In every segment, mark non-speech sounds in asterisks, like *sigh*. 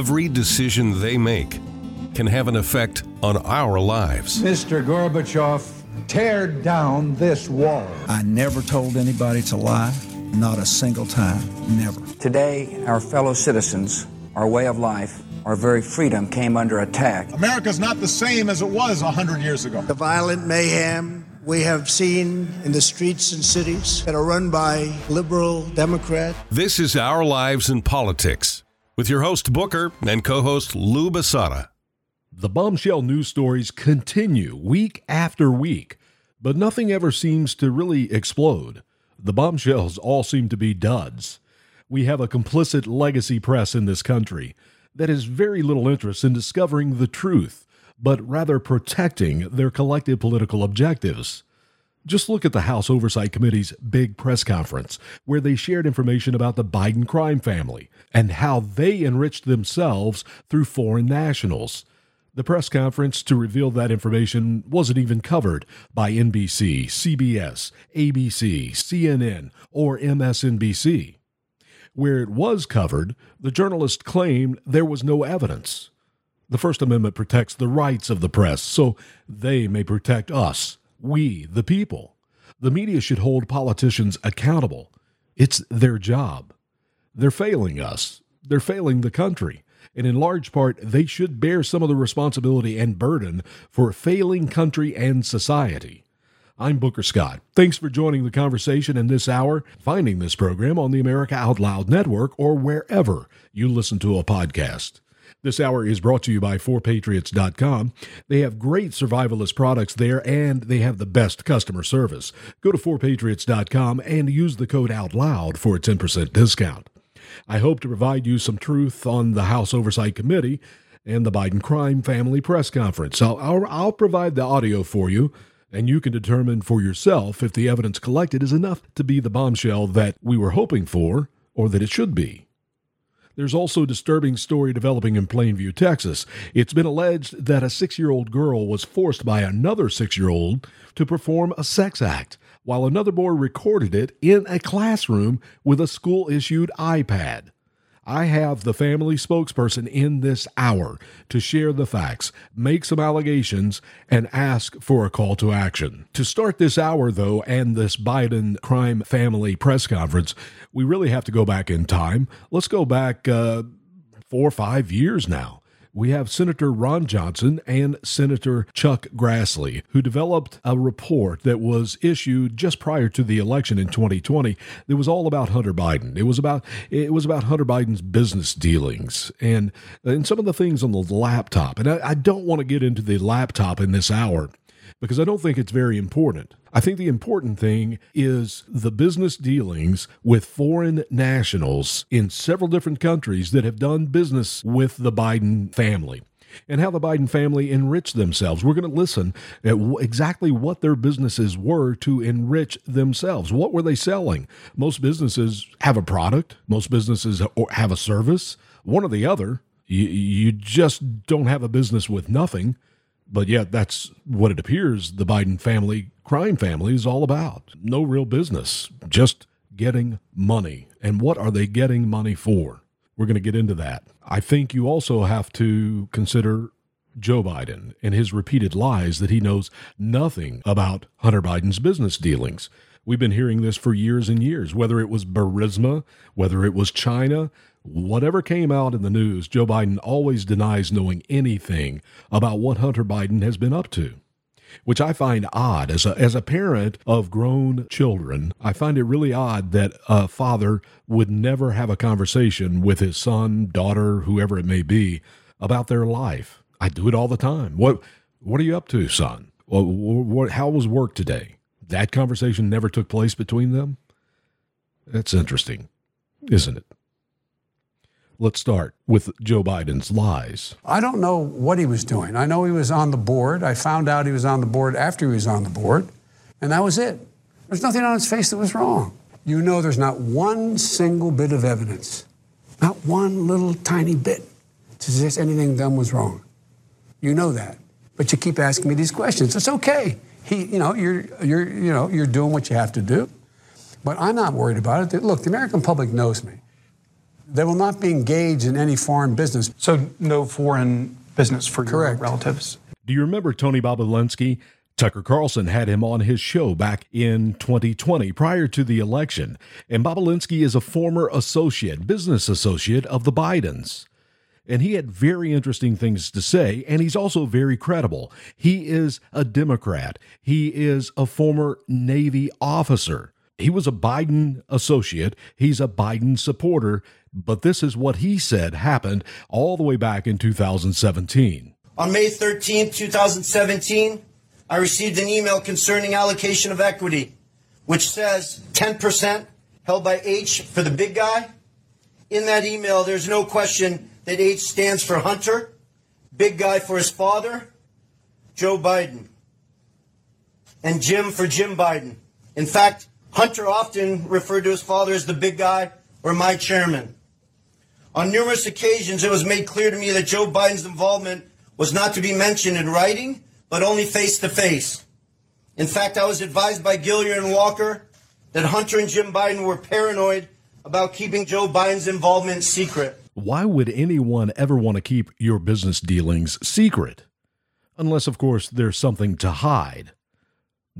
every decision they make can have an effect on our lives. Mr. Gorbachev, tear down this wall. I never told anybody to lie, not a single time, never. Today, our fellow citizens, our way of life, our very freedom came under attack. America's not the same as it was 100 years ago. The violent mayhem we have seen in the streets and cities that are run by liberal Democrats. This is Our Lives in Politics with your host Booker and co-host Lou Basada. The bombshell news stories continue week after week, but nothing ever seems to really explode. The bombshells all seem to be duds. We have a complicit legacy press in this country that has very little interest in discovering the truth, but rather protecting their collective political objectives. Just look at the House Oversight Committee's big press conference, where they shared information about the Biden crime family and how they enriched themselves through foreign nationals. The press conference to reveal that information wasn't even covered by NBC, CBS, ABC, CNN, or MSNBC. Where it was covered, the journalist claimed there was no evidence. The First Amendment protects the rights of the press, so they may protect us, we, the people. The media should hold politicians accountable. It's their job. They're failing us, they're failing the country. And in large part, they should bear some of the responsibility and burden for failing country and society. I'm Booker Scott. Thanks for joining the conversation in this hour, finding this program on the America Out Loud Network or wherever you listen to a podcast. This hour is brought to you by 4patriots.com. They have great survivalist products there and they have the best customer service. Go to 4patriots.com and use the code OUTLOUD for a 10% discount. I hope to provide you some truth on the House Oversight Committee and the Biden crime family press conference. So I'll, I'll provide the audio for you and you can determine for yourself if the evidence collected is enough to be the bombshell that we were hoping for or that it should be. There's also a disturbing story developing in Plainview, Texas. It's been alleged that a six year old girl was forced by another six year old to perform a sex act, while another boy recorded it in a classroom with a school issued iPad. I have the family spokesperson in this hour to share the facts, make some allegations, and ask for a call to action. To start this hour, though, and this Biden crime family press conference, we really have to go back in time. Let's go back uh, four or five years now we have Senator Ron Johnson and Senator Chuck Grassley, who developed a report that was issued just prior to the election in 2020. It was all about Hunter Biden. It was about it was about Hunter Biden's business dealings and and some of the things on the laptop. And I, I don't want to get into the laptop in this hour because I don't think it's very important. I think the important thing is the business dealings with foreign nationals in several different countries that have done business with the Biden family and how the Biden family enriched themselves. We're going to listen at exactly what their businesses were to enrich themselves. What were they selling? Most businesses have a product, most businesses have a service, one or the other. You, you just don't have a business with nothing. But yet, that's what it appears the Biden family, crime family, is all about. No real business, just getting money. And what are they getting money for? We're going to get into that. I think you also have to consider Joe Biden and his repeated lies that he knows nothing about Hunter Biden's business dealings. We've been hearing this for years and years, whether it was Burisma, whether it was China, Whatever came out in the news, Joe Biden always denies knowing anything about what Hunter Biden has been up to, which I find odd. As a, as a parent of grown children, I find it really odd that a father would never have a conversation with his son, daughter, whoever it may be, about their life. I do it all the time. What What are you up to, son? What, what, how was work today? That conversation never took place between them. That's interesting, isn't it? Let's start with Joe Biden's lies. I don't know what he was doing. I know he was on the board. I found out he was on the board after he was on the board, and that was it. There's nothing on his face that was wrong. You know, there's not one single bit of evidence, not one little tiny bit to suggest anything done was wrong. You know that, but you keep asking me these questions. It's okay. He, you know, you're, you're, you know, you're doing what you have to do. But I'm not worried about it. Look, the American public knows me They will not be engaged in any foreign business. So, no foreign business for Correct. your relatives. Do you remember Tony Bobulinski? Tucker Carlson had him on his show back in 2020 prior to the election. And Bobulinski is a former associate, business associate of the Bidens. And he had very interesting things to say, and he's also very credible. He is a Democrat, he is a former Navy officer. He was a Biden associate, he's a Biden supporter, but this is what he said happened all the way back in 2017. On May 13, 2017, I received an email concerning allocation of equity, which says 10% held by H for the big guy. In that email, there's no question that H stands for Hunter, big guy for his father, Joe Biden, and Jim for Jim Biden. In fact, Hunter often referred to his father as the big guy or my chairman. On numerous occasions, it was made clear to me that Joe Biden's involvement was not to be mentioned in writing, but only face to face. In fact, I was advised by Gilliar and Walker that Hunter and Jim Biden were paranoid about keeping Joe Biden's involvement secret. Why would anyone ever want to keep your business dealings secret? Unless, of course, there's something to hide.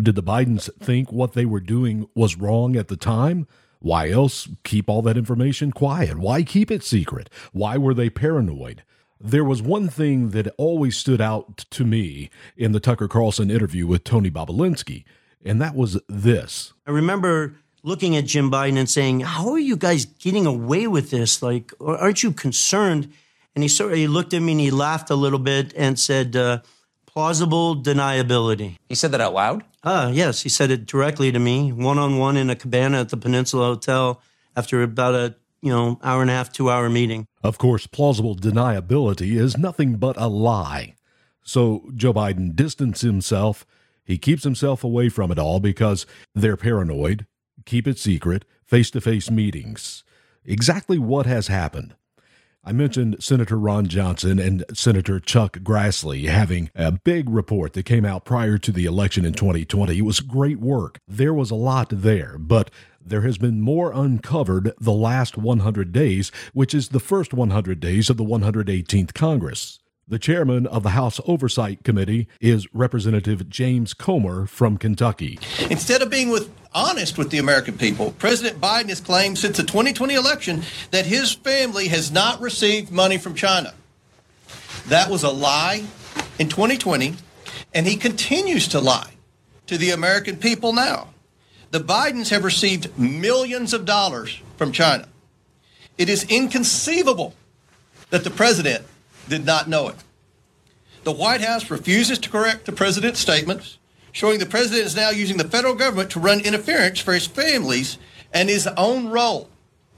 Did the Bidens think what they were doing was wrong at the time? Why else keep all that information quiet? Why keep it secret? Why were they paranoid? There was one thing that always stood out to me in the Tucker Carlson interview with Tony Bobulinski, and that was this. I remember looking at Jim Biden and saying, "How are you guys getting away with this? Like, aren't you concerned?" And he sort of he looked at me and he laughed a little bit and said, uh, "Plausible deniability." He said that out loud. Ah, yes, he said it directly to me, one on one in a cabana at the Peninsula Hotel after about a you know hour and a half, two hour meeting. Of course, plausible deniability is nothing but a lie. So Joe Biden distanced himself. He keeps himself away from it all because they're paranoid, keep it secret, face to face meetings. Exactly what has happened. I mentioned Senator Ron Johnson and Senator Chuck Grassley having a big report that came out prior to the election in 2020. It was great work. There was a lot there, but there has been more uncovered the last 100 days, which is the first 100 days of the 118th Congress. The chairman of the House Oversight Committee is Representative James Comer from Kentucky. Instead of being with honest with the American people, President Biden has claimed since the 2020 election that his family has not received money from China. That was a lie in 2020, and he continues to lie to the American people now. The Bidens have received millions of dollars from China. It is inconceivable that the president did not know it. The White House refuses to correct the president's statements, showing the president is now using the federal government to run interference for his families and his own role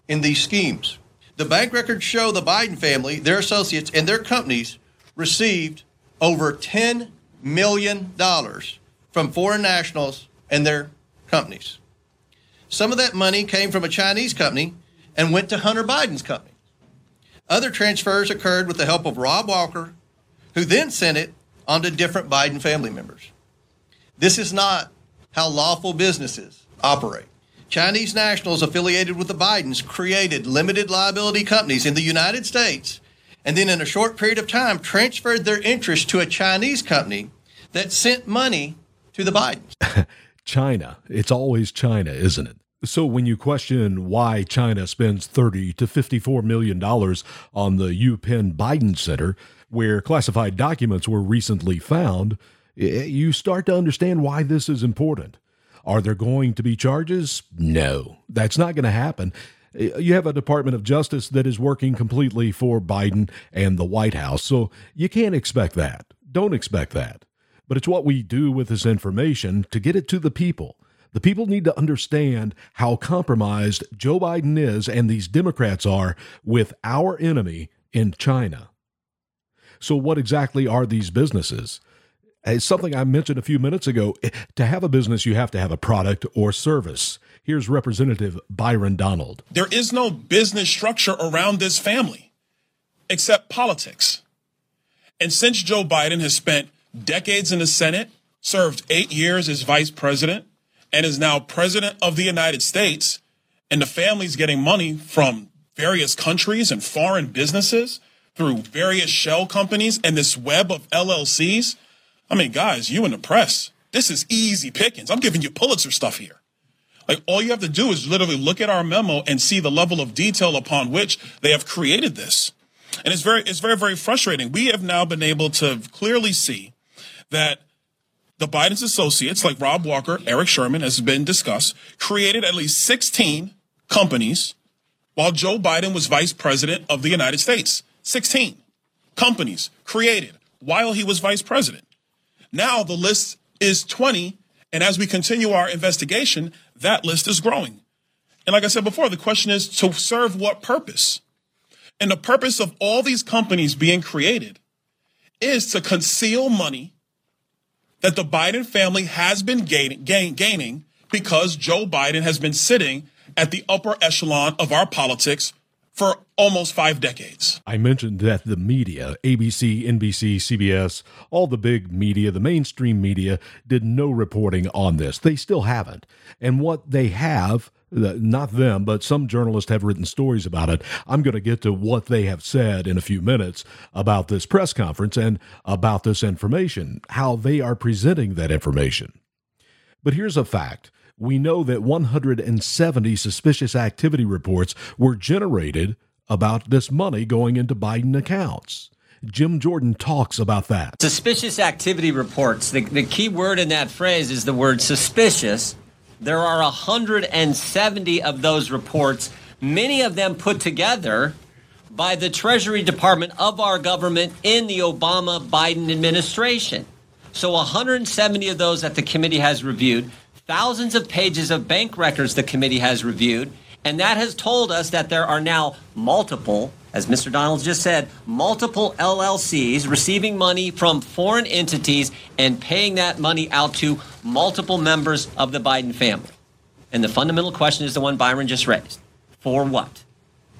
in these schemes. The bank records show the Biden family, their associates, and their companies received over $10 million from foreign nationals and their companies. Some of that money came from a Chinese company and went to Hunter Biden's company. Other transfers occurred with the help of Rob Walker, who then sent it on to different Biden family members. This is not how lawful businesses operate. Chinese nationals affiliated with the Bidens created limited liability companies in the United States and then, in a short period of time, transferred their interest to a Chinese company that sent money to the Bidens. *laughs* China. It's always China, isn't it? So when you question why China spends 30 to 54 million dollars on the UPenn Biden Center, where classified documents were recently found, you start to understand why this is important. Are there going to be charges? No, that's not going to happen. You have a Department of Justice that is working completely for Biden and the White House, so you can't expect that. Don't expect that. But it's what we do with this information to get it to the people. The people need to understand how compromised Joe Biden is and these Democrats are with our enemy in China. So, what exactly are these businesses? Uh, it's something I mentioned a few minutes ago. Eh, to have a business, you have to have a product or service. Here's Representative Byron Donalds. There is no business structure around this family except politics. And since Joe Biden has spent decades in the Senate, served eight years as vice president, and is now president of the United States, and the family's getting money from various countries and foreign businesses through various shell companies and this web of LLCs. I mean, guys, you in the press, this is easy pickings. I'm giving you Pulitzer stuff here. Like all you have to do is literally look at our memo and see the level of detail upon which they have created this. And it's very, it's very, very frustrating. We have now been able to clearly see that the Biden's associates, like Rob Walker, Eric Schwerin, has been discussed, created at least 16 companies while Joe Biden was vice president of the United States. 16 companies created while he was vice president. Now the list is 20. And as we continue our investigation, that list is growing. And like I said before, the question is to serve what purpose? And the purpose of all these companies being created is to conceal money that the Biden family has been gain, gain, gaining because Joe Biden has been sitting at the upper echelon of our politics for almost five decades. I mentioned that the media, ABC, NBC, CBS, all the big media, the mainstream media, did no reporting on this. They still haven't. And what they have, not them, but some journalists have written stories about it. I'm going to get to what they have said in a few minutes about this press conference and about this information, how they are presenting that information. But here's a fact we know that 170 suspicious activity reports were generated about this money going into Biden accounts. Jim Jordan talks about that. Suspicious activity reports. The, the key word in that phrase is the word suspicious. There are 170 of those reports, many of them put together by the Treasury Department of our government in the Obama Biden administration. So 170 of those that the committee has reviewed thousands of pages of bank records the committee has reviewed, and that has told us that there are now multiple, as Mr. Donalds just said, multiple LLCs receiving money from foreign entities and paying that money out to multiple members of the Biden family. And the fundamental question is the one Byron just raised. For what?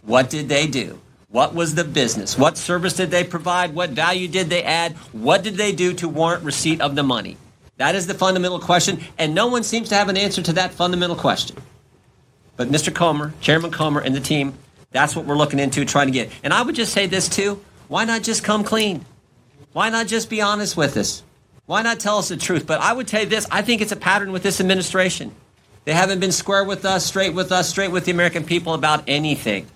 What did they do? What was the business? What service did they provide? What value did they add? What did they do to warrant receipt of the money? That is the fundamental question, and no one seems to have an answer to that fundamental question. But Mr. Comer, Chairman Comer, and the team, that's what we're looking into trying to get. And I would just say this too why not just come clean? Why not just be honest with us? Why not tell us the truth? But I would tell you this I think it's a pattern with this administration. They haven't been square with us, straight with us, straight with the American people about anything.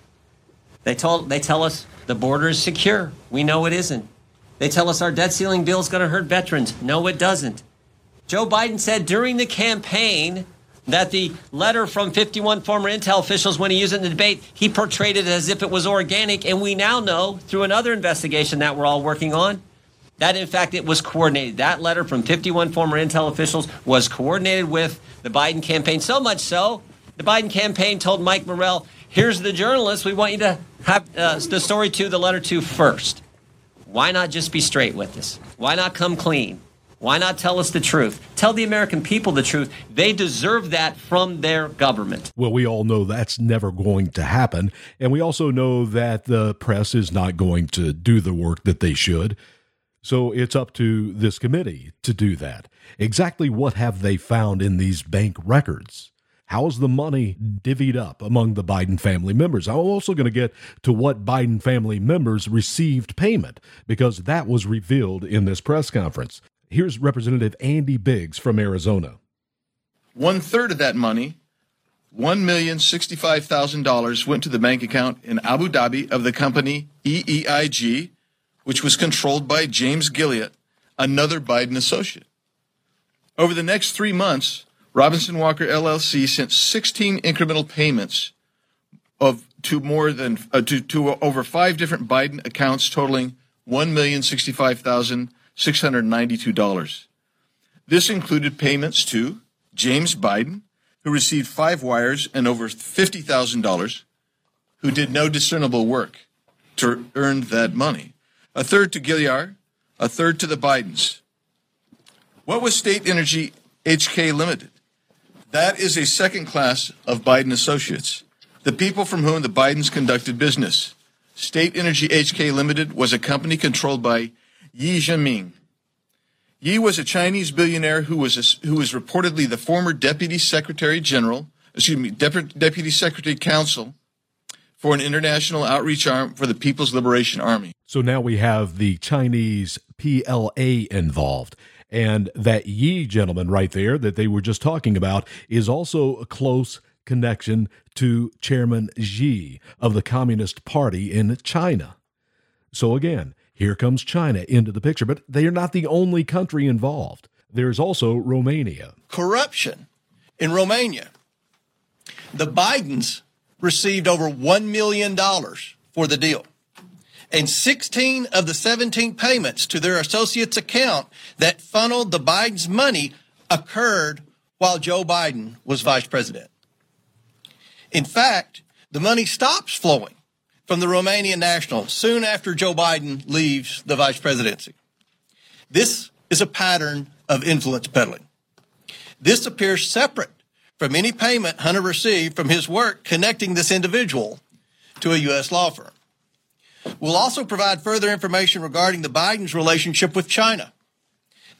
They, told, they tell us the border is secure. We know it isn't. They tell us our debt ceiling bill is going to hurt veterans. No, it doesn't. Joe Biden said during the campaign that the letter from 51 former Intel officials, when he used it in the debate, he portrayed it as if it was organic. And we now know through another investigation that we're all working on that, in fact, it was coordinated. That letter from 51 former Intel officials was coordinated with the Biden campaign. So much so, the Biden campaign told Mike Morell, here's the journalist we want you to have uh, the story to, the letter to first. Why not just be straight with us? Why not come clean? Why not tell us the truth? Tell the American people the truth. They deserve that from their government. Well, we all know that's never going to happen. And we also know that the press is not going to do the work that they should. So it's up to this committee to do that. Exactly what have they found in these bank records? How's the money divvied up among the Biden family members? I'm also going to get to what Biden family members received payment because that was revealed in this press conference. Here's Representative Andy Biggs from Arizona. One third of that money, $1,065,000, went to the bank account in Abu Dhabi of the company EEIG, which was controlled by James Gilliar, another Biden associate. Over the next three months, Robinson Walker LLC sent 16 incremental payments of to more than uh, to, to over five different Biden accounts totaling 1,065,000 $692. This included payments to James Biden, who received five wires and over $50,000, who did no discernible work to earn that money. A third to Gilliar, a third to the Bidens. What was State Energy HK Limited? That is a second class of Biden associates, the people from whom the Bidens conducted business. State Energy HK Limited was a company controlled by Ye Jianming. Yi was a Chinese billionaire who was a, who was reportedly the former Deputy Secretary General, excuse me, Dep- Deputy Secretary Counsel for an international outreach arm for the People's Liberation Army. So now we have the Chinese PLA involved. And that Yi gentleman right there that they were just talking about is also a close connection to Chairman Xi of the Communist Party in China. So again, here comes China into the picture, but they are not the only country involved. There's also Romania. Corruption in Romania. The Bidens received over $1 million for the deal. And 16 of the 17 payments to their associates' account that funneled the Biden's money occurred while Joe Biden was vice president. In fact, the money stops flowing from the Romanian national soon after Joe Biden leaves the vice presidency. This is a pattern of influence peddling. This appears separate from any payment Hunter received from his work connecting this individual to a U.S. law firm. We'll also provide further information regarding the Biden's relationship with China.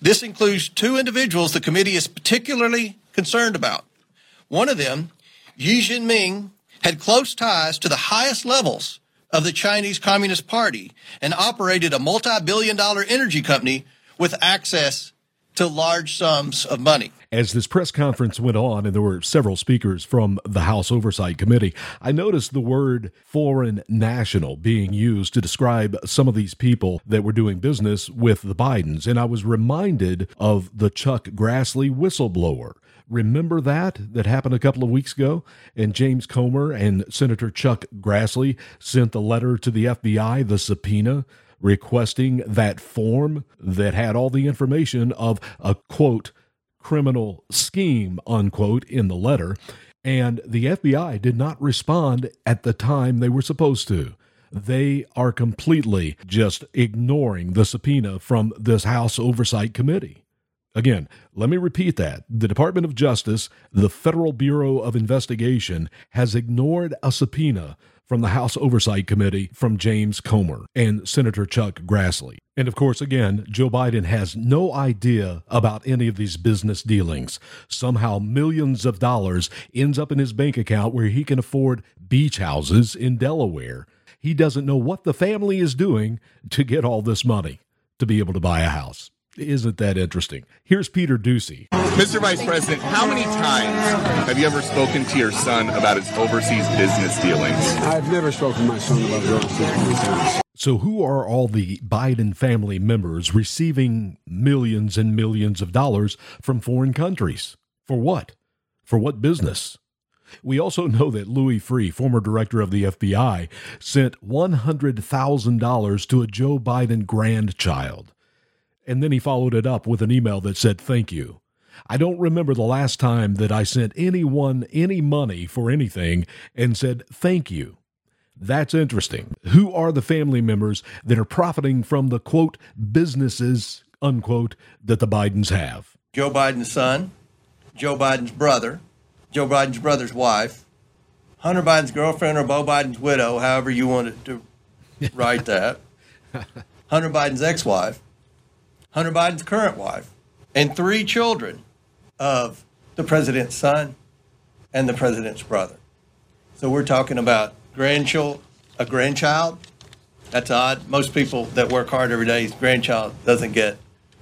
This includes two individuals the committee is particularly concerned about. One of them, Ye Jianming, had close ties to the highest levels of the Chinese Communist Party and operated a multi billion dollar energy company with access to large sums of money. As this press conference went on, and there were several speakers from the House Oversight Committee, I noticed the word foreign national being used to describe some of these people that were doing business with the Bidens. And I was reminded of the Chuck Grassley whistleblower. Remember that? That happened a couple of weeks ago? And James Comer and Senator Chuck Grassley sent the letter to the FBI, the subpoena, requesting that form that had all the information of a quote, criminal scheme, unquote, in the letter. And the FBI did not respond at the time they were supposed to. They are completely just ignoring the subpoena from this House Oversight Committee. Again, let me repeat that. The Department of Justice, the Federal Bureau of Investigation, has ignored a subpoena from the House Oversight Committee from James Comer and Senator Chuck Grassley. And of course, again, Joe Biden has no idea about any of these business dealings. Somehow, millions of dollars ends up in his bank account where he can afford beach houses in Delaware. He doesn't know what the family is doing to get all this money to be able to buy a house. Isn't that interesting? Here's Peter Doocy. Mr. Vice President, how many times have you ever spoken to your son about his overseas business dealings? I've never spoken to my son about his overseas business dealings. So, who are all the Biden family members receiving millions and millions of dollars from foreign countries? For what? For what business? We also know that Louis Freeh, former director of the FBI, sent $100,000 to a Joe Biden grandchild. And then he followed it up with an email that said, Thank you. I don't remember the last time that I sent anyone any money for anything and said, Thank you. That's interesting. Who are the family members that are profiting from the quote businesses, unquote, that the Bidens have? Joe Biden's son, Joe Biden's brother, Joe Biden's brother's wife, Hunter Biden's girlfriend or Beau Biden's widow, however you wanted to write that, *laughs* Hunter Biden's ex wife, Hunter Biden's current wife, and three children of the president's son and the president's brother. So we're talking about grandchild, a grandchild. That's odd. Most people that work hard every day's grandchild doesn't get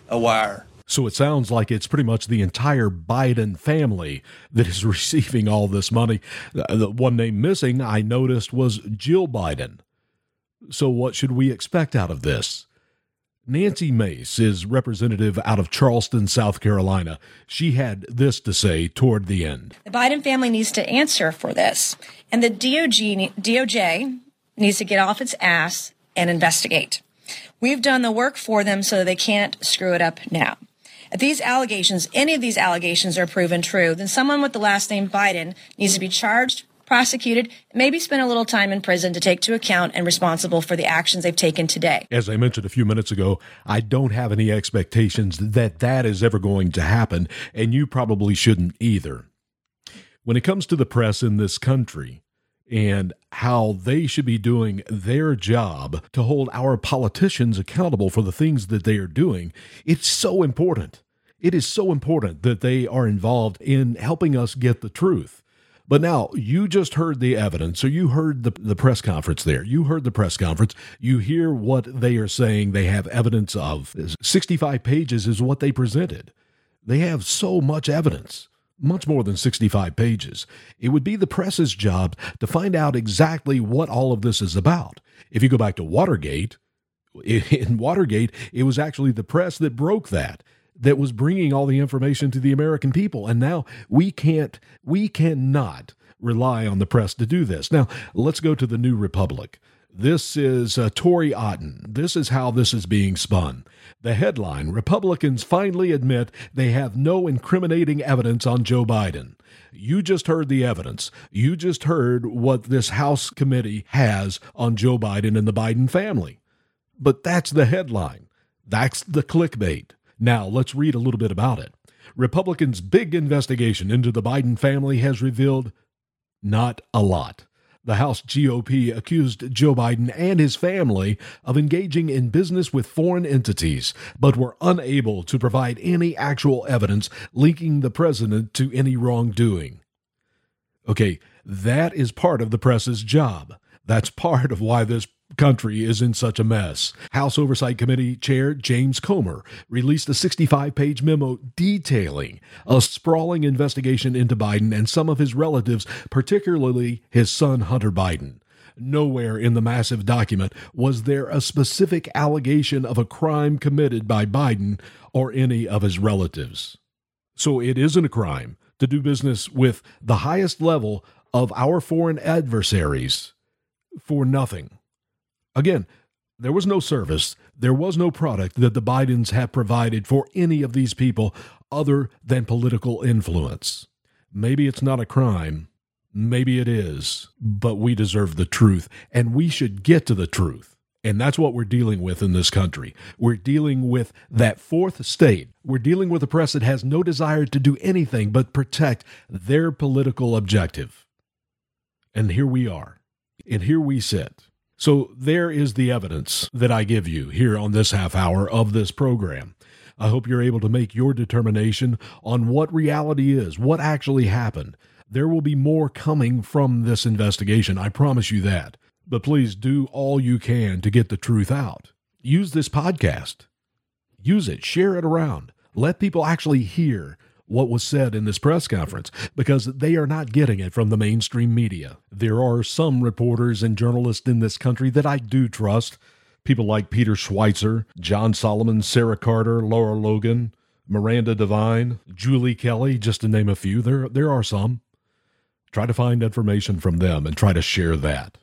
a wire. So it sounds like it's pretty much the entire Biden family that is *laughs* receiving all this money. The one name missing I noticed was Jill Biden. So what should we expect out of this? Nancy Mace is representative out of Charleston, South Carolina. She had this to say toward the end. The Biden family needs to answer for this, and the DOJ, DOJ needs to get off its ass and investigate. We've done the work for them so they can't screw it up now. If these allegations, any of these allegations are proven true, then someone with the last name Biden needs to be charged, prosecuted, maybe spend a little time in prison to take to account and responsible for the actions they've taken today. As I mentioned a few minutes ago, I don't have any expectations that that is ever going to happen, and you probably shouldn't either. When it comes to the press in this country, and how they should be doing their job to hold our politicians accountable for the things that they are doing, it's so important. It is so important that they are involved in helping us get the truth. But now you just heard the evidence, So you heard the, the press conference there. You heard the press conference. You hear what they are saying they have evidence of. 65 pages is what they presented. They have so much evidence, much more than 65 pages. It would be the press's job to find out exactly what all of this is about. If you go back to Watergate, *laughs* in Watergate, it was actually the press that broke that that was bringing all the information to the American people. And now we can't, we cannot rely on the press to do this. Now, let's go to the New Republic. This is uh, Tori Otten. This is how this is being spun. The headline Republicans finally admit they have no incriminating evidence on Joe Biden. You just heard the evidence. You just heard what this House committee has on Joe Biden and the Biden family. But that's the headline. That's the clickbait. Now, let's read a little bit about it. Republicans' big investigation into the Biden family has revealed not a lot. The House GOP accused Joe Biden and his family of engaging in business with foreign entities, but were unable to provide any actual evidence linking the president to any wrongdoing. Okay, that is part of the press's job. That's part of why this country is in such a mess. House Oversight Committee Chair James Comer released a 65 page memo detailing a sprawling investigation into Biden and some of his relatives, particularly his son Hunter Biden. Nowhere in the massive document was there a specific allegation of a crime committed by Biden or any of his relatives. So it isn't a crime to do business with the highest level of our foreign adversaries for nothing. Again, there was no service, there was no product that the Bidens have provided for any of these people other than political influence. Maybe it's not a crime, maybe it is, but we deserve the truth, and we should get to the truth. And that's what we're dealing with in this country. We're dealing with that fourth state. We're dealing with a press that has no desire to do anything but protect their political objective. And here we are. And here we sit so there is the evidence that I give you here on this half hour of this program. I hope you're able to make your determination on what reality is, what actually happened. There will be more coming from this investigation, I promise you that. But please do all you can to get the truth out. Use this podcast. Use it, share it around. Let people actually hear what was said in this press conference because they are not getting it from the mainstream media. There are some reporters and journalists in this country that I do trust. People like Peter Schweizer, John Solomon, Sarah Carter, Lara Logan, Miranda Devine, Julie Kelly, just to name a few. There, there are some. Try to find information from them and try to share that.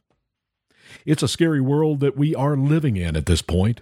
It's a scary world that we are living in at this point.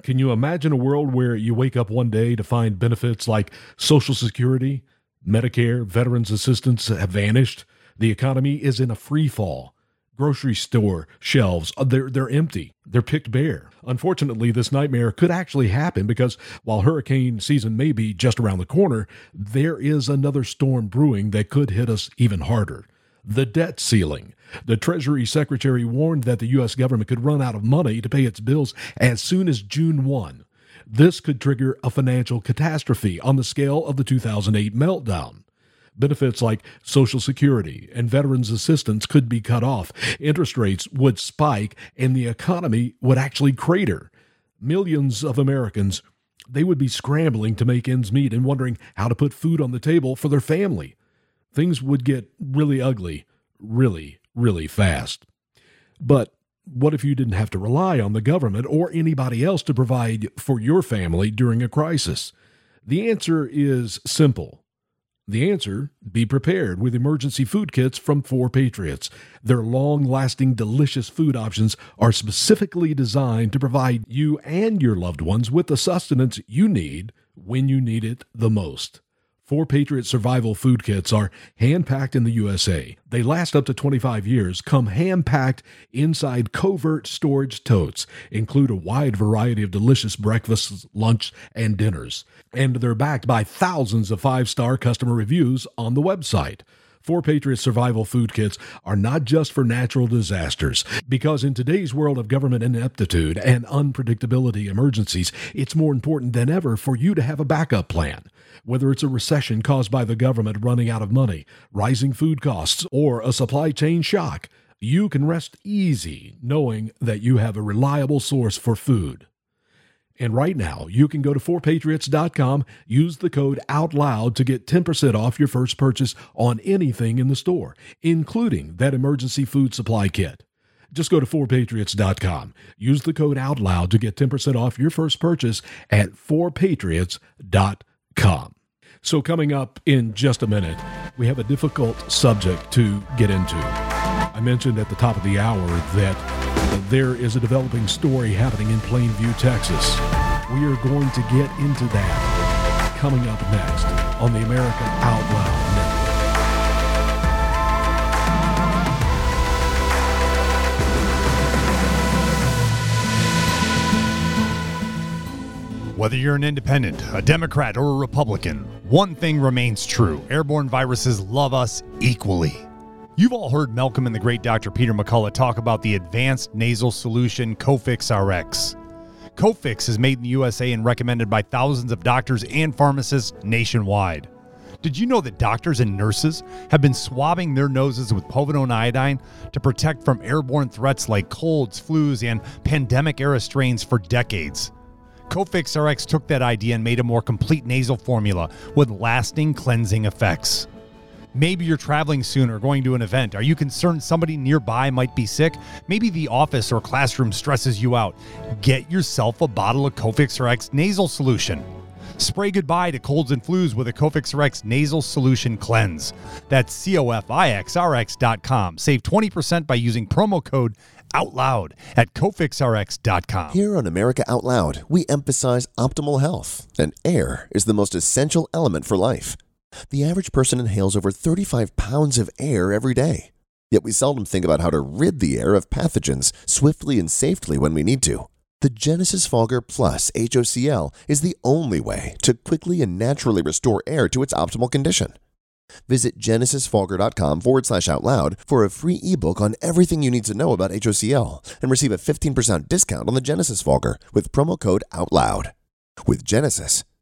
Can you imagine a world where you wake up one day to find benefits like Social Security, Medicare, Veterans Assistance have vanished? The economy is in a free fall. Grocery store shelves, uh, they're, they're empty. They're picked bare. Unfortunately, this nightmare could actually happen because while hurricane season may be just around the corner, there is another storm brewing that could hit us even harder the debt ceiling. The Treasury Secretary warned that the U.S. government could run out of money to pay its bills as soon as June 1. This could trigger a financial catastrophe on the scale of the 2008 meltdown. Benefits like Social Security and Veterans Assistance could be cut off, interest rates would spike, and the economy would actually crater. Millions of Americans they would be scrambling to make ends meet and wondering how to put food on the table for their family things would get really ugly really, really fast. But what if you didn't have to rely on the government or anybody else to provide for your family during a crisis? The answer is simple. The answer be prepared with emergency food kits from 4 Patriots. Their long lasting, delicious food options are specifically designed to provide you and your loved ones with the sustenance you need when you need it the most. Four Patriot Survival Food Kits are hand packed in the USA. They last up to 25 years, come hand packed inside covert storage totes, include a wide variety of delicious breakfasts, lunch, and dinners. And they're backed by thousands of five star customer reviews on the website. Four Patriots survival food kits are not just for natural disasters, because in today's world of government ineptitude and unpredictability emergencies, it's more important than ever for you to have a backup plan. Whether it's a recession caused by the government running out of money, rising food costs, or a supply chain shock, you can rest easy knowing that you have a reliable source for food. And right now, you can go to 4patriots.com, use the code OUTLOUD to get 10% off your first purchase on anything in the store, including that emergency food supply kit. Just go to 4patriots.com, use the code OUTLOUD to get 10% off your first purchase at 4patriots.com. So, coming up in just a minute, we have a difficult subject to get into. I mentioned at the top of the hour that there is a developing story happening in Plainview, Texas. We are going to get into that coming up next on the America Out Loud. Whether you're an independent, a Democrat, or a Republican, one thing remains true airborne viruses love us equally. You've all heard Malcolm and the great Dr. Peter McCullough talk about the advanced nasal solution Cofix RX. Cofix is made in the USA and recommended by thousands of doctors and pharmacists nationwide. Did you know that doctors and nurses have been swabbing their noses with povidone iodine to protect from airborne threats like colds, flus, and pandemic era strains for decades? Cofix RX took that idea and made a more complete nasal formula with lasting cleansing effects. Maybe you're traveling soon or going to an event. Are you concerned somebody nearby might be sick? Maybe the office or classroom stresses you out. Get yourself a bottle of Cofix RX nasal solution. Spray goodbye to colds and flus with a Cofix RX nasal solution cleanse. That's cofixrx.com. Save 20% by using promo code OUTLOUD at cofixrx.com. Here on America Out Loud, we emphasize optimal health, and air is the most essential element for life. The average person inhales over 35 pounds of air every day. Yet we seldom think about how to rid the air of pathogens swiftly and safely when we need to. The Genesis Fogger Plus HOCl is the only way to quickly and naturally restore air to its optimal condition. Visit genesisfogger.com forward slash out loud for a free ebook on everything you need to know about HOCl and receive a 15% discount on the Genesis Fogger with promo code OUTLOUD. With Genesis,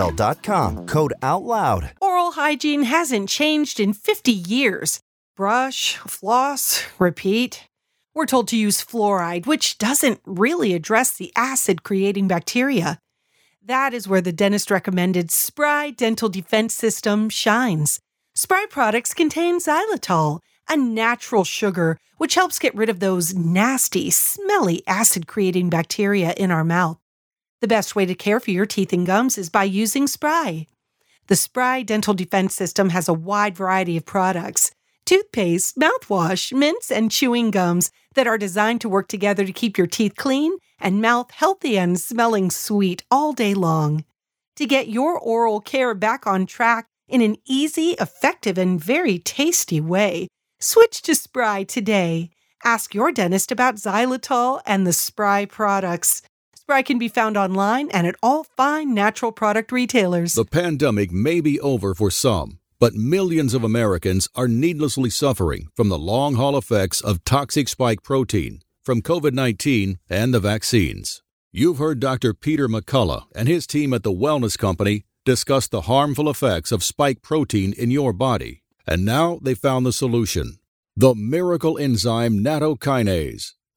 Healthycell.com code OUTLOUD. Oral hygiene hasn't changed in 50 years. Brush, floss, repeat. We're told to use fluoride, which doesn't really address the acid creating bacteria. That is where the dentist recommended Spry Dental Defense System shines. Spry products contain xylitol, a natural sugar which helps get rid of those nasty, smelly acid creating bacteria in our mouth. The best way to care for your teeth and gums is by using Spry. The Spry Dental Defense System has a wide variety of products toothpaste, mouthwash, mints, and chewing gums that are designed to work together to keep your teeth clean and mouth healthy and smelling sweet all day long. To get your oral care back on track in an easy, effective, and very tasty way, switch to Spry today. Ask your dentist about xylitol and the Spry products. Spry can be found online and at all fine natural product retailers. The pandemic may be over for some, but millions of Americans are needlessly suffering from the long haul effects of toxic spike protein from COVID 19 and the vaccines. You've heard Dr. Peter McCullough and his team at the Wellness Company discuss the harmful effects of spike protein in your body And now they found the solution the miracle enzyme nattokinase.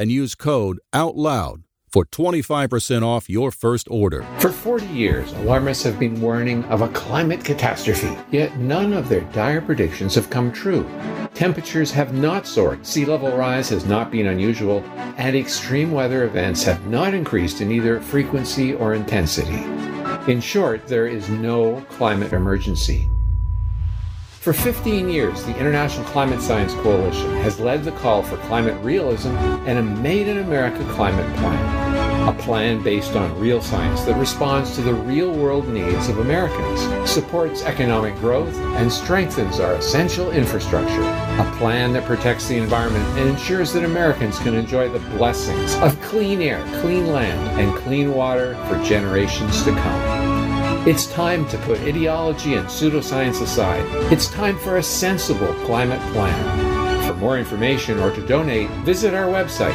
and use code OUTLOUD for 25% off your first order. For 40 years, alarmists have been warning of a climate catastrophe, yet none of their dire predictions have come true. Temperatures have not soared, sea level rise has not been unusual, and extreme weather events have not increased in either frequency or intensity. In short, there is no climate emergency. For 15 years, the International Climate Science Coalition has led the call for climate realism and a Made in America climate plan. A plan based on real science that responds to the real world needs of Americans, supports economic growth, and strengthens our essential infrastructure. A plan that protects the environment and ensures that Americans can enjoy the blessings of clean air, clean land, and clean water for generations to come. It's time to put ideology and pseudoscience aside. It's time for a sensible climate plan. For more information or to donate, visit our website,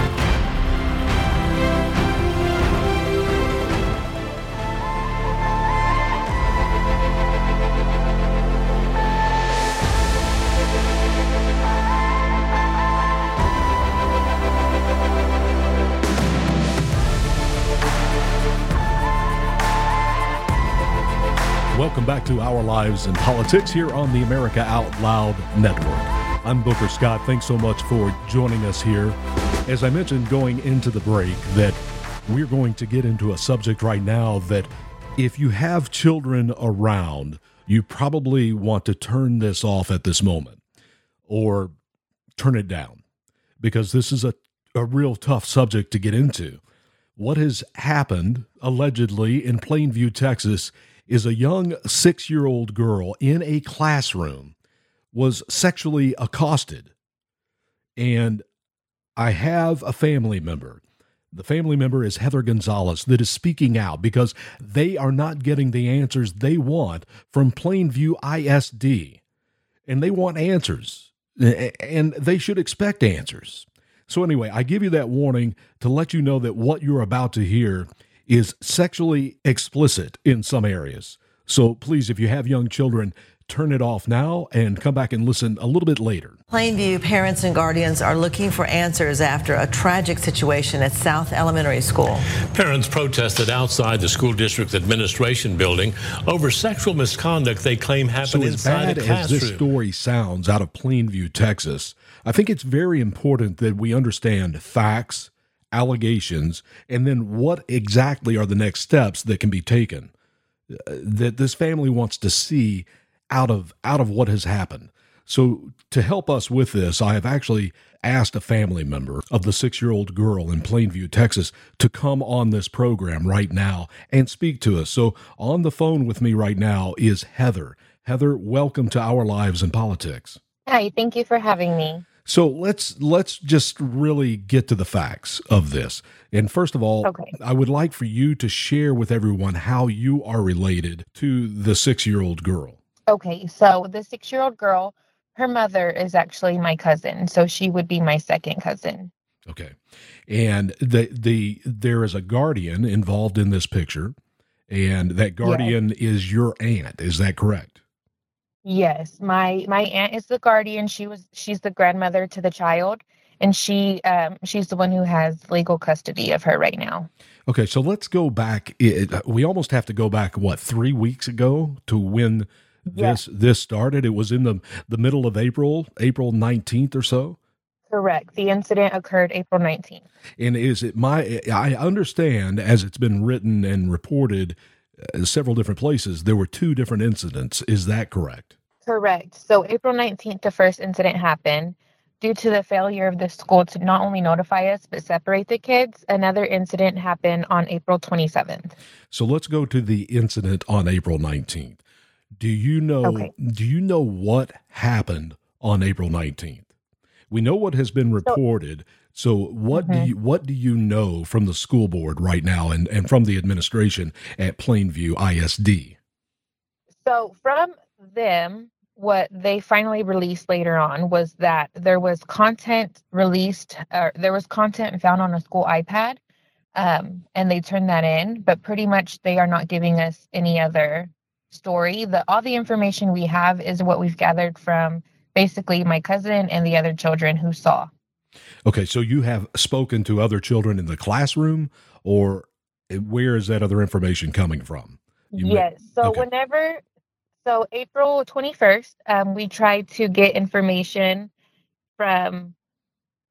Welcome back to Our Lives in Politics here on the America Out Loud Network. I'm Booker Scott. Thanks so much for joining us here. As I mentioned going into the break, that we're going to get into a subject right now that if you have children around, you probably want to turn this off at this moment or turn it down because this is a, a real tough subject to get into. What has happened allegedly in Plainview, Texas, is a young six year old girl in a classroom was sexually accosted. And I have a family member. The family member is Heather Gonzalez that is speaking out because they are not getting the answers they want from Plainview ISD. And they want answers, and they should expect answers. So, anyway, I give you that warning to let you know that what you're about to hear is sexually explicit in some areas. So please, if you have young children, turn it off now and come back and listen a little bit later. Plainview parents and guardians are looking for answers after a tragic situation at South Elementary School. Parents protested outside the school district administration building over sexual misconduct they claim happened so as inside bad a classroom. as this story sounds out of Plainview, Texas, I think it's very important that we understand facts, allegations, and then what exactly are the next steps that can be taken uh, that this family wants to see out of out of what has happened. So to help us with this, I have actually asked a family member of the 6-year-old girl in Plainview, Texas to come on this program right now and speak to us. So on the phone with me right now is Heather. Heather, welcome to Our Lives in Politics. Hi, thank you for having me. So let's let's just really get to the facts of this. And first of all, Okay. I would like for you to share with everyone how you are related to the 6-year-old girl. Okay, so the six year old girl, her mother is actually my cousin. So she would be my second cousin. Okay. And the the there is a guardian involved in this picture, and that guardian is your aunt. Is that correct? Yes, my my aunt is the guardian. She was she's the grandmother to the child, and she um she's the one who has legal custody of her right now. Okay, so let's go back. It, we almost have to go back what three weeks ago to when this this started. It was in the the middle of April, April nineteenth or so. Correct. The incident occurred April 19th. And is it my? I understand as it's been written and reported Uh, several different places. There were two different incidents. Is that correct? Correct. So April 19th, the first incident happened. Due to the failure of the school to not only notify us but separate the kids, another incident happened on April 27th. So let's go to the incident on April nineteenth. Do you know? Okay. Do you know what happened on April nineteenth? We know what has been reported. So what do you what do you know from the school board right now and, and from the administration at Plainview ISD? So from them, what they finally released later on was that there was content released, or there was content found on a school iPad, um, and they turned that in. But pretty much, they are not giving us any other story. The all the information we have is what we've gathered from basically my cousin and the other children who saw. Okay, so you have spoken to other children in the classroom, or where is that other information coming from? You Yes. So whenever, so April 21st, um, we tried to get information from,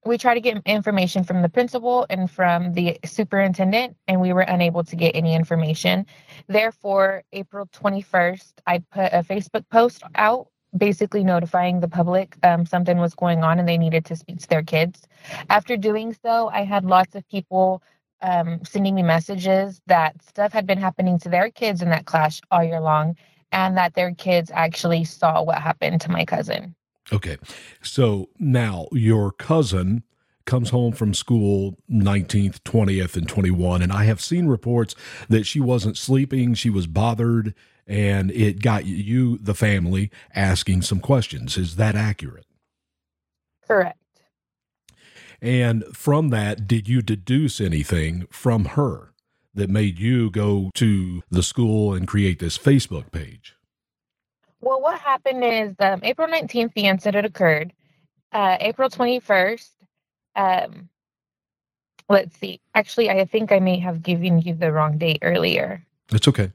we tried to get information from the principal and from the superintendent, and we were unable to get any information. Therefore, April 21st, I put a Facebook post out basically notifying the public um, something was going on and they needed to speak to their kids. After doing so, I had lots of people um, sending me messages that stuff had been happening to their kids in that class all year long and that their kids actually saw what happened to my cousin. Okay. So now your cousin comes home from school 19th, 20th, and 21. And I have seen reports that she wasn't sleeping, she was bothered, and it got you, the family, asking some questions. Is that accurate? Correct. And from that, did you deduce anything from her that made you go to the school and create this Facebook page? Well, what happened is um, April 19th, the incident occurred. Uh, April 21st, um, let's see. Actually, I think I may have given you the wrong date earlier. It's okay.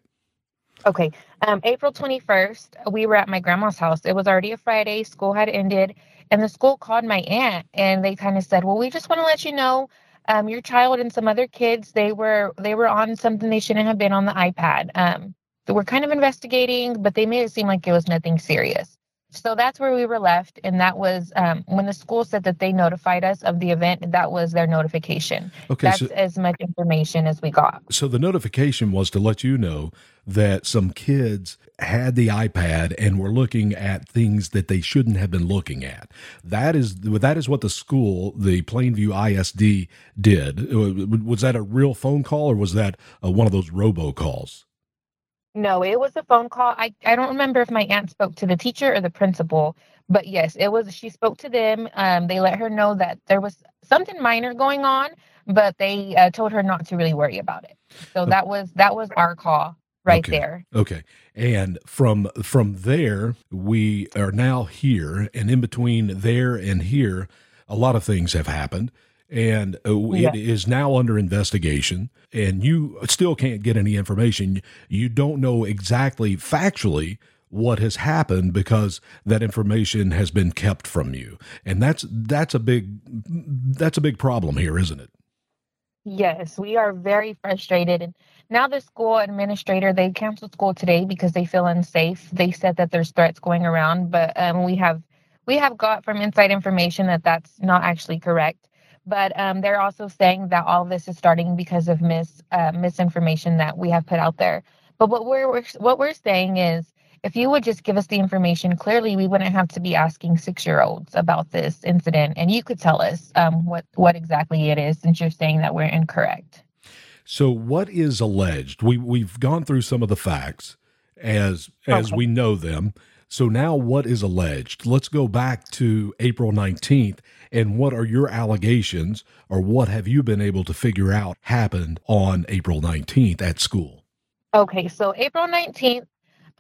Okay. Um, April 21st, we were at my grandma's house. It was already a Friday. School had ended. And the school called my aunt and they kind of said, Well, we just want to let you know um, your child and some other kids, they were they were on something they shouldn't have been on the iPad. Um, they were kind of investigating, but they made it seem like it was nothing serious. So that's where we were left. And that was um, when the school said that they notified us of the event, that was their notification. Okay, That's so- as much information as we got. So the notification was to let you know that some kids had the iPad and were looking at things that they shouldn't have been looking at. That is that is what the school, the Plainview ISD, did. Was that a real phone call or was that uh, one of those robocalls? No, it was a phone call. I, I don't remember if my aunt spoke to the teacher or the principal, but yes, it was. She spoke to them. Um, they let her know that there was something minor going on, but they uh, told her not to really worry about it. So that was that was our call right there. Okay. And from from there, we are now here, and in between there and here, a lot of things have happened, and uh, Yeah. it is now under investigation. And you still can't get any information. You don't know exactly factually what has happened because that information has been kept from you, and that's that's a big that's a big problem here, isn't it? Yes, we are very frustrated. And now the school administrator, they canceled school today because they feel unsafe. They said that there's threats going around, but um, we have we have got from inside information that that's not actually correct. But um, they're also saying that all of this is starting because of mis uh, misinformation that we have put out there. But what we're we're- what we're saying is, if you would just give us the information clearly, we wouldn't have to be asking six year olds about this incident, and you could tell us um, what what exactly it is, since you're saying that we're incorrect. So what is alleged? We we've gone through some of the facts as as Okay. we know them. So now what is alleged? Let's go back to April 19th and what are your allegations or what have you been able to figure out happened on April 19th at school? Okay, so April 19th,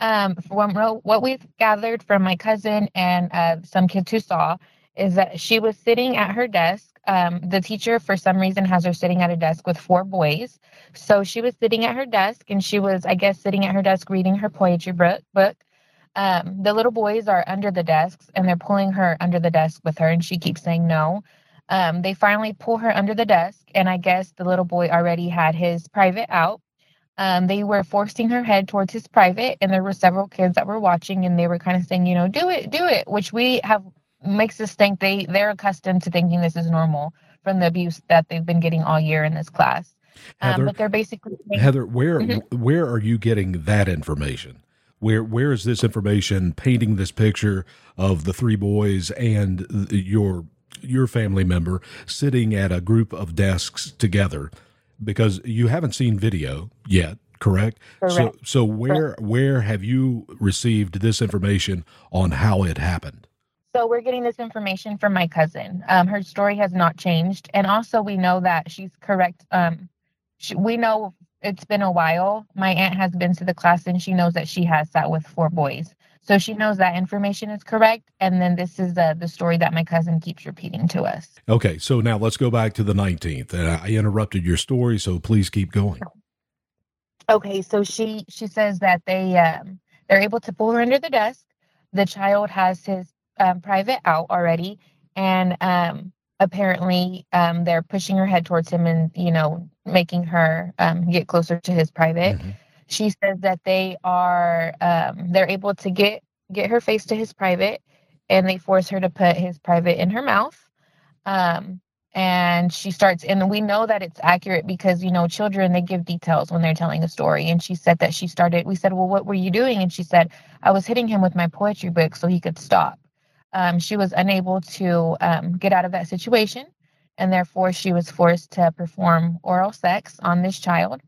um, from what we've gathered from my cousin and uh, some kids who saw, is that she was sitting at her desk. Um, the teacher, for some reason, has her sitting at a desk with four boys. So she was sitting at her desk and she was, I guess, sitting at her desk reading her poetry book. Um, the little boys are under the desks and they're pulling her under the desk with her, and she keeps saying no. Um, they finally pull her under the desk, and I guess the little boy already had his private out. Um, they were forcing her head towards his private, and there were several kids that were watching, and they were kind of saying, you know, do it, do it, which we have makes us think they they're accustomed to thinking this is normal from the abuse that they've been getting all year in this class. Um, Heather, but they're basically saying, Heather, where Mhm. where are you getting that information? Where where is this information painting this picture of the three boys and your your family member sitting at a group of desks together? Because you haven't seen video yet, correct? So Correct. so so where where have you received this information on how it happened? So we're getting this information from my cousin. Um, her story has not changed, and also we know that she's correct. Um, she, we know it's been a while. My aunt has been to the class, and she knows that she has sat with four boys. So she knows that information is correct. And then this is the the story that my cousin keeps repeating to us. Okay, so now let's go back to the 19th. And I interrupted your story, so please keep going. Okay, so she she says that they um they're able to pull her under the desk. The child has his um, private out already, and um apparently um they're pushing her head towards him and you know making her um get closer to his private. She says that they are um they're able to get get her face to his private, and they force her to put his private in her mouth. Um, and she starts and we know that it's accurate because you know children they give details when they're telling a story. And she said that she started we said well what were you doing? And she said i was hitting him with my poetry book so he could stop. Um, she was unable to um, get out of that situation and therefore she was forced to perform oral sex on this child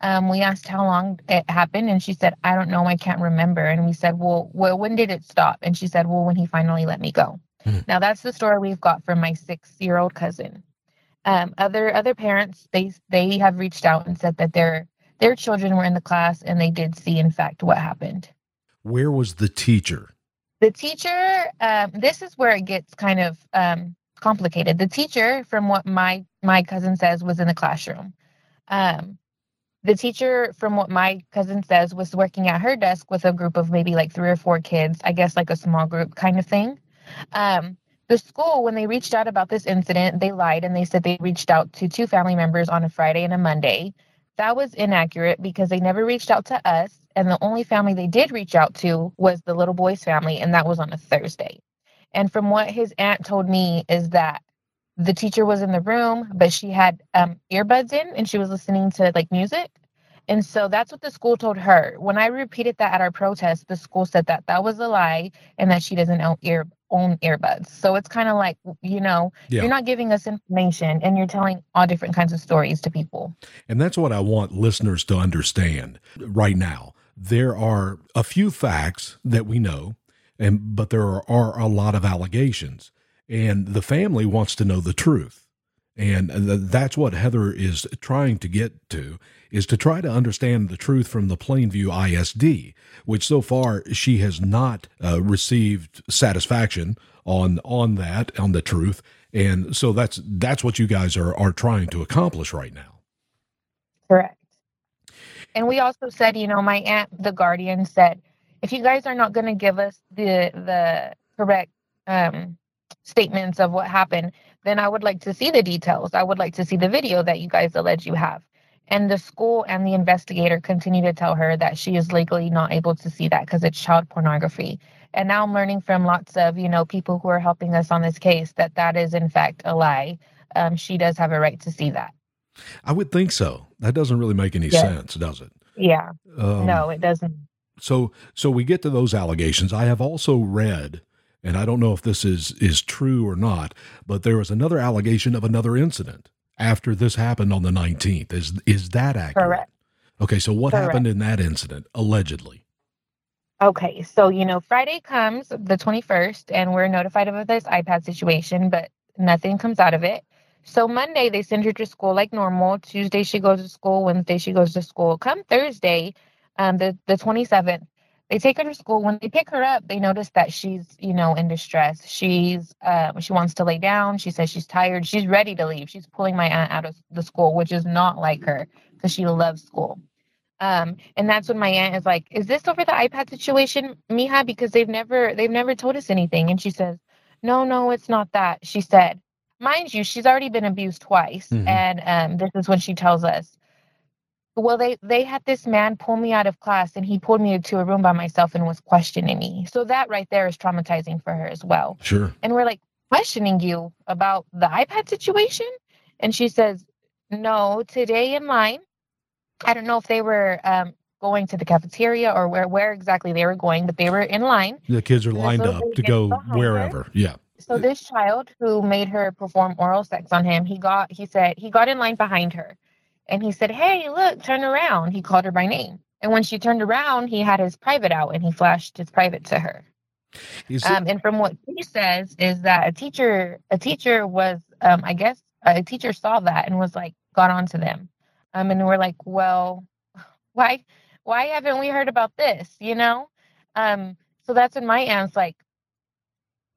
um, we asked how long it happened and she said i don't know i can't remember and we said well, well when did it stop and she said well when he finally let me go now that's the story we've got from my six-year-old cousin. Um, other other parents they they have reached out and said that their their children were in the class and they did see in fact what happened. Where was the teacher? The teacher, um, this is where it gets kind of um, complicated. The teacher, from what my my cousin says, was in the classroom. Um, the teacher, from what my cousin says, was working at her desk with a group of maybe like three or four kids. I guess like a small group kind of thing. Um, the school, when they reached out about this incident, they lied and they said they reached out to two family members on a Friday and a Monday. That was inaccurate because they never reached out to us. And the only family they did reach out to was the little boy's family, and that was on a Thursday. And from what his aunt told me, is that the teacher was in the room, but she had um, earbuds in and she was listening to like music. And so that's what the school told her. When I repeated that at our protest, the school said that that was a lie and that she doesn't own ear own earbuds. So it's kind of like, you know, Yeah. you're not giving us information and you're telling all different kinds of stories to people. And that's what I want listeners to understand right now. There are a few facts that we know, and but there are, are a lot of allegations, and the family wants to know the truth. And th- that's what Heather is trying to get to is to try to understand the truth from the Plainview ISD, which so far she has not uh, received satisfaction on on that on the truth. And so that's that's what you guys are are trying to accomplish right now. Correct. And we also said, you know, my aunt, the guardian, said, if you guys are not going to give us the the correct um, statements of what happened, then I would like to see the details. I would like to see the video that you guys allege you have. And the school and the investigator continue to tell her that she is legally not able to see that because it's child pornography. And now I'm learning from lots of, you know, people who are helping us on this case that that is in fact a lie. Um, she does have a right to see that. I would think so. That doesn't really make any Yeah. sense, does it? Yeah. Um, no, it doesn't. So so we get to those allegations. I have also read, and I don't know if this is is true or not, but there was another allegation of another incident after this happened on the 19th. Is is that accurate? Correct. Okay, so what Correct. happened in that incident allegedly? Okay, so you know, Friday comes the 21st, and we're notified of this iPad situation, but nothing comes out of it. So Monday they send her to school like normal. Tuesday she goes to school. Wednesday she goes to school. Come Thursday, um, the the 27th, they take her to school. When they pick her up, they notice that she's you know in distress. She's uh, she wants to lay down. She says she's tired. She's ready to leave. She's pulling my aunt out of the school, which is not like her because she loves school. Um, and that's when my aunt is like, "Is this over the iPad situation, Mija? Because they've never they've never told us anything." And she says, "No, no, it's not that." She said, "Mind you, she's already been abused twice, Mhm. and um, this is when she tells us." Well, they they had this man pull me out of class, and he pulled me into a room by myself and was questioning me. So that right there is traumatizing for her as well. Sure. And we're like questioning you about the iPad situation, and she says, "No, today in line." I don't know if they were um, going to the cafeteria or where where exactly they were going, but they were in line. The kids are lined up to go behind her. wherever. Yeah. So this child who made her perform oral sex on him, he got he said he got in line behind her, and he said, "Hey, look, turn around." He called her by name, and when she turned around, he had his private out and he flashed his private to her. Um, and from what he says is that a teacher a teacher was um, I guess a teacher saw that and was like got onto them, um, and we're like, well, *laughs* why why haven't we heard about this? You know, um, so that's when my aunt's like,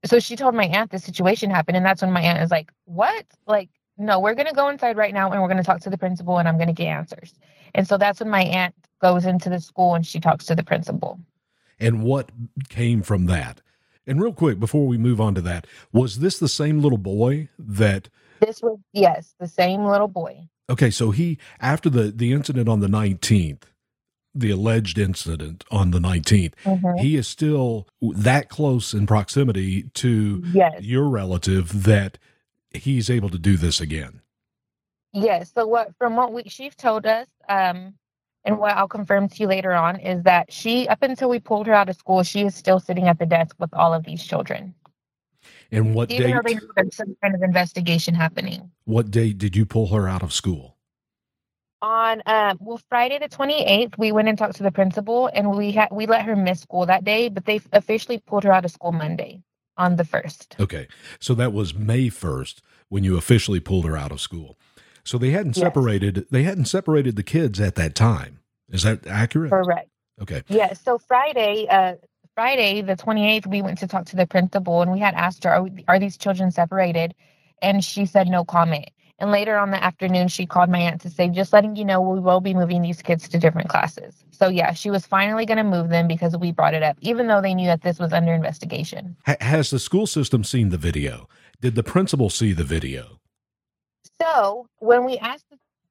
so she told my aunt the situation happened, and that's when my aunt is like, what? Like, no, we're gonna go inside right now and we're gonna talk to the principal and I'm gonna get answers. And so that's when my aunt goes into the school and she talks to the principal. and what came from that. And real quick, before we move on to that, was this the same little boy that? This was yes, the same little boy. Okay, so he after the the incident on the nineteenth, the alleged incident on the 19th, Mhm. he is still that close in proximity to Yes. your relative that he's able to do this again. Yes. So what from what we she's told us, um, and what I'll confirm to you later on is that she up until we pulled her out of school, she is still sitting at the desk with all of these children. And what Even date? though they know there's some kind of investigation happening. What date did you pull her out of school? On um well Friday the twenty eighth, we went and talked to the principal and we had we let her miss school that day, but they officially pulled her out of school Monday on the first. Okay, so that was May first when you officially pulled her out of school. So they hadn't Yes. separated. They hadn't separated the kids at that time. Is that accurate? Correct. Okay. Yeah. So Friday, uh, Friday the twenty eighth, we went to talk to the principal, and we had asked her, "Are, we, are these children separated?" And she said no comment. And later on the afternoon, she called my aunt to say, "Just letting you know, we will be moving these kids to different classes." So yeah, she was finally going to move them because we brought it up, even though they knew that this was under investigation. Ha- has the school system seen the video? Did the principal see the video? So when we asked,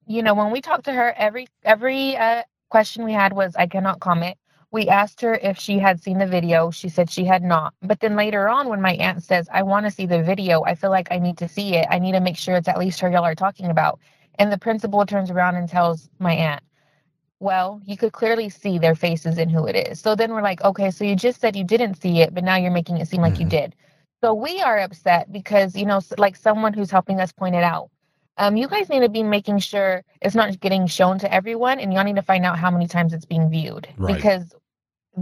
you know, when we talked to her, every every uh, question we had was, "I cannot comment." We asked her if she had seen the video. She said she had not. But then later on, when my aunt says, "I want to see the video," I feel like I need to see it. I need to make sure it's at least her y'all are talking about. And the principal turns around and tells my aunt, "Well, you could clearly see their faces and who it is." So then we're like, "Okay, so you just said you didn't see it, but now you're making it seem like you did." So we are upset because you know, like someone who's helping us point it out um, you guys need to be making sure it's not getting shown to everyone, and y'all need to find out how many times it's being viewed. Right. Because,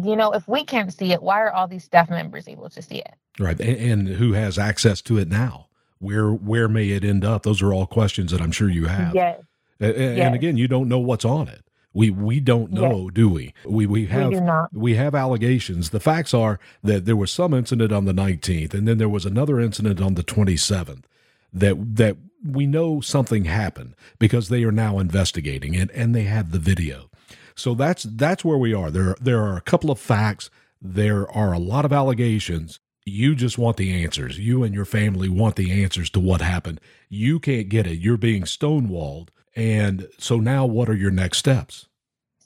you know, if we can't see it, why are all these staff members able to see it? Right, and, and who has access to it now? Where where may it end up? Those are all questions that I'm sure you have. Yes. A- a- And, again, you don't know what's on it. We we don't know, do we? We we have not. we have allegations. The facts are that there was some incident on the 19th, and then there was another incident on the 27th. That that we know something happened because they are now investigating it, and they have the video. So that's that's where we are. There there are a couple of facts. There are a lot of allegations. You just want the answers. You and your family want the answers to what happened. You can't get it. You're being stonewalled. And so now what are your next steps?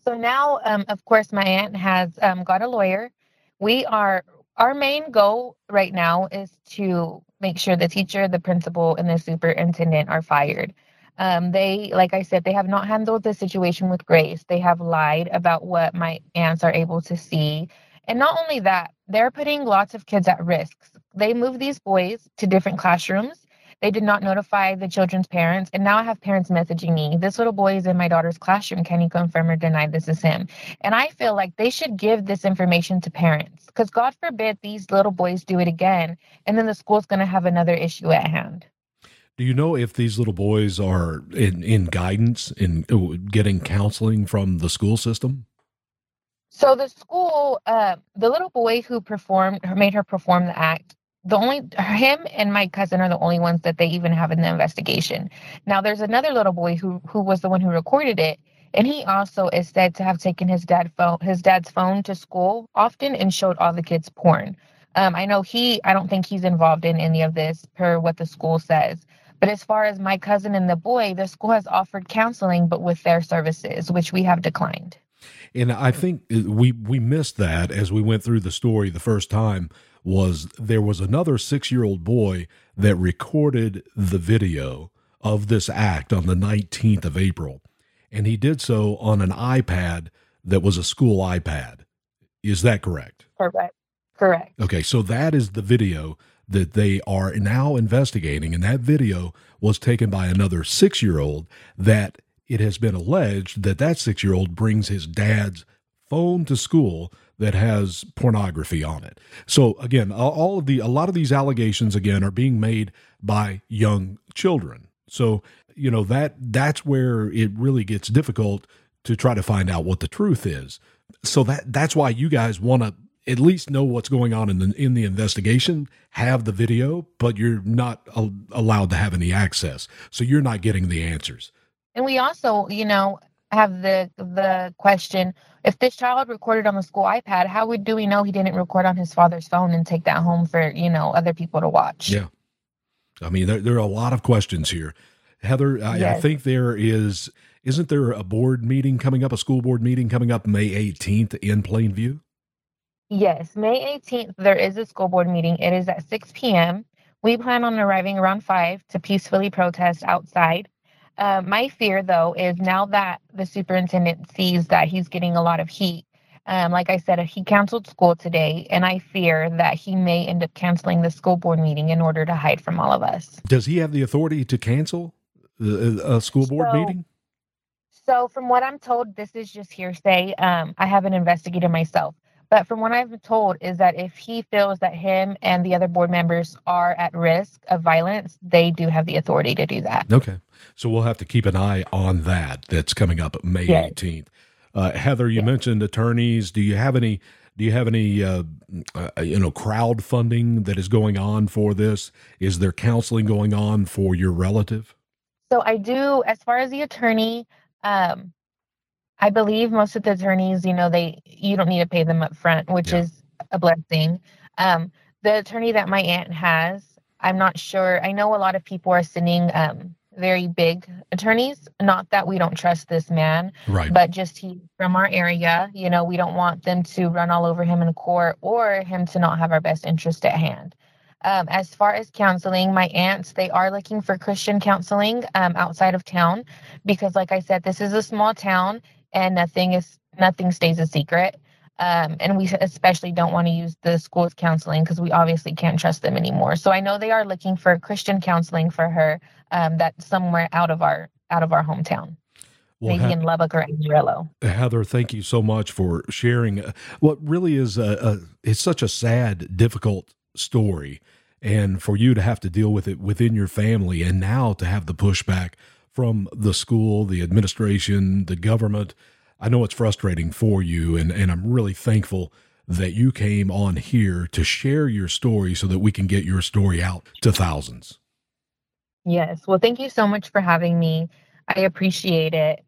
So now, um, of course, my aunt has um, got a lawyer. We are, our main goal right now is to make sure the teacher, the principal, and the superintendent are fired. Um, they, like I said, they have not handled the situation with grace. They have lied about what my aunts are able to see. And not only that, they're putting lots of kids at risk. They move these boys to different classrooms. They did not notify the children's parents. And now I have parents messaging me. This little boy is in my daughter's classroom. Can you confirm or deny this is him? And I feel like they should give this information to parents because God forbid these little boys do it again. And then the school's going to have another issue at hand. Do you know if these little boys are in, in guidance, in uh, getting counseling from the school system? So the school, uh, the little boy who performed, who made her perform the act, the only him and my cousin are the only ones that they even have in the investigation. Now there's another little boy who who was the one who recorded it, and he also is said to have taken his dad phone his dad's phone to school often and showed all the kids porn. Um, I know he, I don't think he's involved in any of this per what the school says. But as far as my cousin and the boy, the school has offered counseling, but with their services, which we have declined. And I think uh, we we missed that as we went through the story the first time was there was another 6-year-old boy that recorded the video of this act on the 19th of April and he did so on an iPad that was a school iPad. Is that correct? Correct. Correct. Okay, so that is the video that they are now investigating and that video was taken by another 6-year-old that it has been alleged that that 6-year-old brings his dad's phone to school that has pornography on it. So again, all of the a lot of these allegations again are being made by young children. So, you know, that that's where it really gets difficult to try to find out what the truth is. So that that's why you guys want to at least know what's going on in the in the investigation, have the video, but you're not a- allowed to have any access. So you're not getting the answers. And we also, you know, have the the question if this child recorded on the school iPad, how would do we know he didn't record on his father's phone and take that home for, you know, other people to watch? Yeah. I mean, there, there are a lot of questions here. Heather, I, I think there is, isn't there a board meeting coming up, a school board meeting coming up May 18th in Plainview? Yes, May 18th, there is a school board meeting. It is at 6 p.m. We plan on arriving around 5 to peacefully protest outside. Uh, my fear, though, is now that the superintendent sees that he's getting a lot of heat. Um, like I said, he canceled school today, and I fear that he may end up canceling the school board meeting in order to hide from all of us. Does he have the authority to cancel a school board So- meeting? So, from what I'm told, this is just hearsay. Um, I haven't investigated myself, but from what I've been told is that if he feels that him and the other board members are at risk of violence, they do have the authority to do that. Okay. So we'll have to keep an eye on that. That's coming up May Yes. 18th. Uh, Heather, you mentioned attorneys. Do you have any? Do you have any? Uh, uh, you know, crowdfunding that is going on for this? Is there counseling going on for your relative? So, I do, as far as the attorney, um, I believe most of the attorneys, you know, they you don't need to pay them up front, which is a blessing. Um, the attorney that my aunt has, I'm not sure. I know a lot of people are sending um, very big attorneys. Not that we don't trust this man, Right. but just he from our area. You know, we don't want them to run all over him in court or him to not have our best interest at hand. Um, as far as counseling, my aunts, they are looking for Christian counseling um, outside of town because, like I said, this is a small town and nothing is nothing stays a secret. Um, and we especially don't want to use the school's counseling because we obviously can't trust them anymore. So I know they are looking for Christian counseling for her um, that's somewhere out of our out of our hometown, Well, maybe in Lubbock or Amarillo. Heather, thank you so much for sharing uh, what really is a, a it's such a sad, difficult story, and for you to have to deal with it within your family, and now to have the pushback from the school, the administration, the government. I know it's frustrating for you, and and I'm really thankful that you came on here to share your story so that we can get your story out to thousands. Yes. Well, thank you so much for having me. I appreciate it.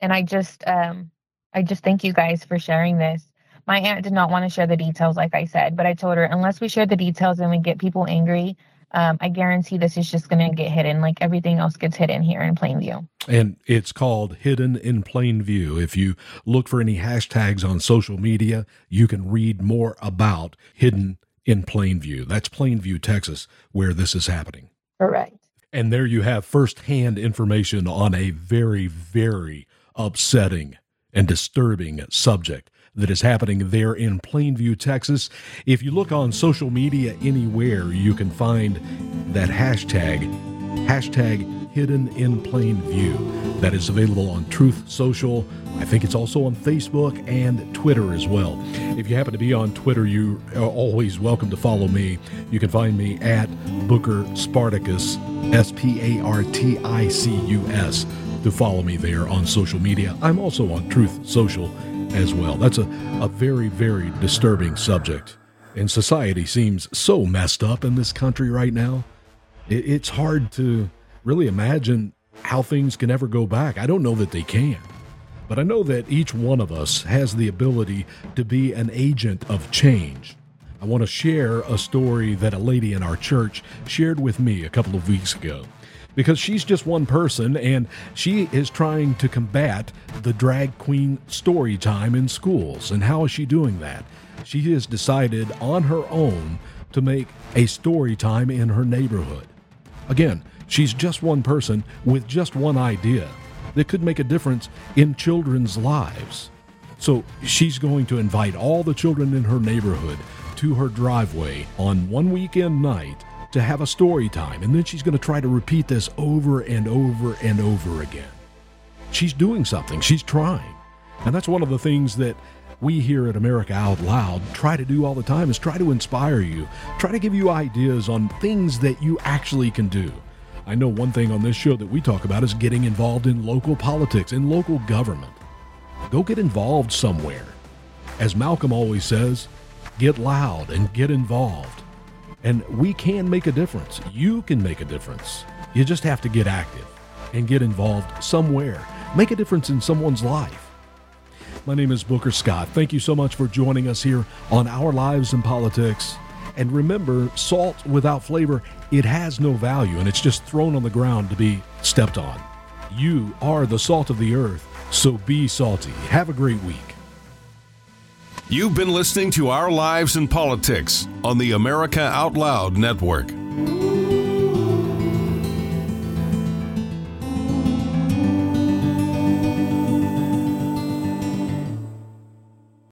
And I just um I just thank you guys for sharing this. My aunt did not want to share the details like I said, but I told her unless we share the details and we get people angry, um, I guarantee this is just going to get hidden like everything else gets hidden here in Plainview. And it's called Hidden in Plain View. If you look for any hashtags on social media, you can read more about Hidden in Plain View. That's Plainview, Texas, where this is happening. Correct. And there you have firsthand information on a very, very upsetting and disturbing subject that is happening there in Plainview, Texas. If you look on social media anywhere, you can find that hashtag, hashtag hidden in plain view. That is available on Truth Social. I think it's also on Facebook and Twitter as well. If you happen to be on Twitter, you are always welcome to follow me. You can find me at Booker Spartacus, S P A R T I C U S, to follow me there on social media. I'm also on Truth Social as well. That's a, a very, very disturbing subject. And society seems so messed up in this country right now. It, it's hard to really imagine how things can ever go back. I don't know that they can. But I know that each one of us has the ability to be an agent of change. I want to share a story that a lady in our church shared with me a couple of weeks ago because she's just one person and she is trying to combat the drag queen story time in schools. And how is she doing that? She has decided on her own to make a story time in her neighborhood. Again, she's just one person with just one idea that could make a difference in children's lives. So she's going to invite all the children in her neighborhood to her driveway on one weekend night to have a story time, and then she's going to try to repeat this over and over and over again. She's doing something, she's trying. And that's one of the things that we here at America Out Loud try to do all the time is try to inspire you, try to give you ideas on things that you actually can do. I know one thing on this show that we talk about is getting involved in local politics, in local government. Go get involved somewhere. As Malcolm always says, get loud and get involved. And we can make a difference. You can make a difference. You just have to get active and get involved somewhere. Make a difference in someone's life. My name is Booker Scott. Thank you so much for joining us here on Our Lives in Politics. And remember, salt without flavor, it has no value and it's just thrown on the ground to be stepped on. You are the salt of the earth, so be salty. Have a great week. You've been listening to Our Lives in Politics on the America Out Loud Network.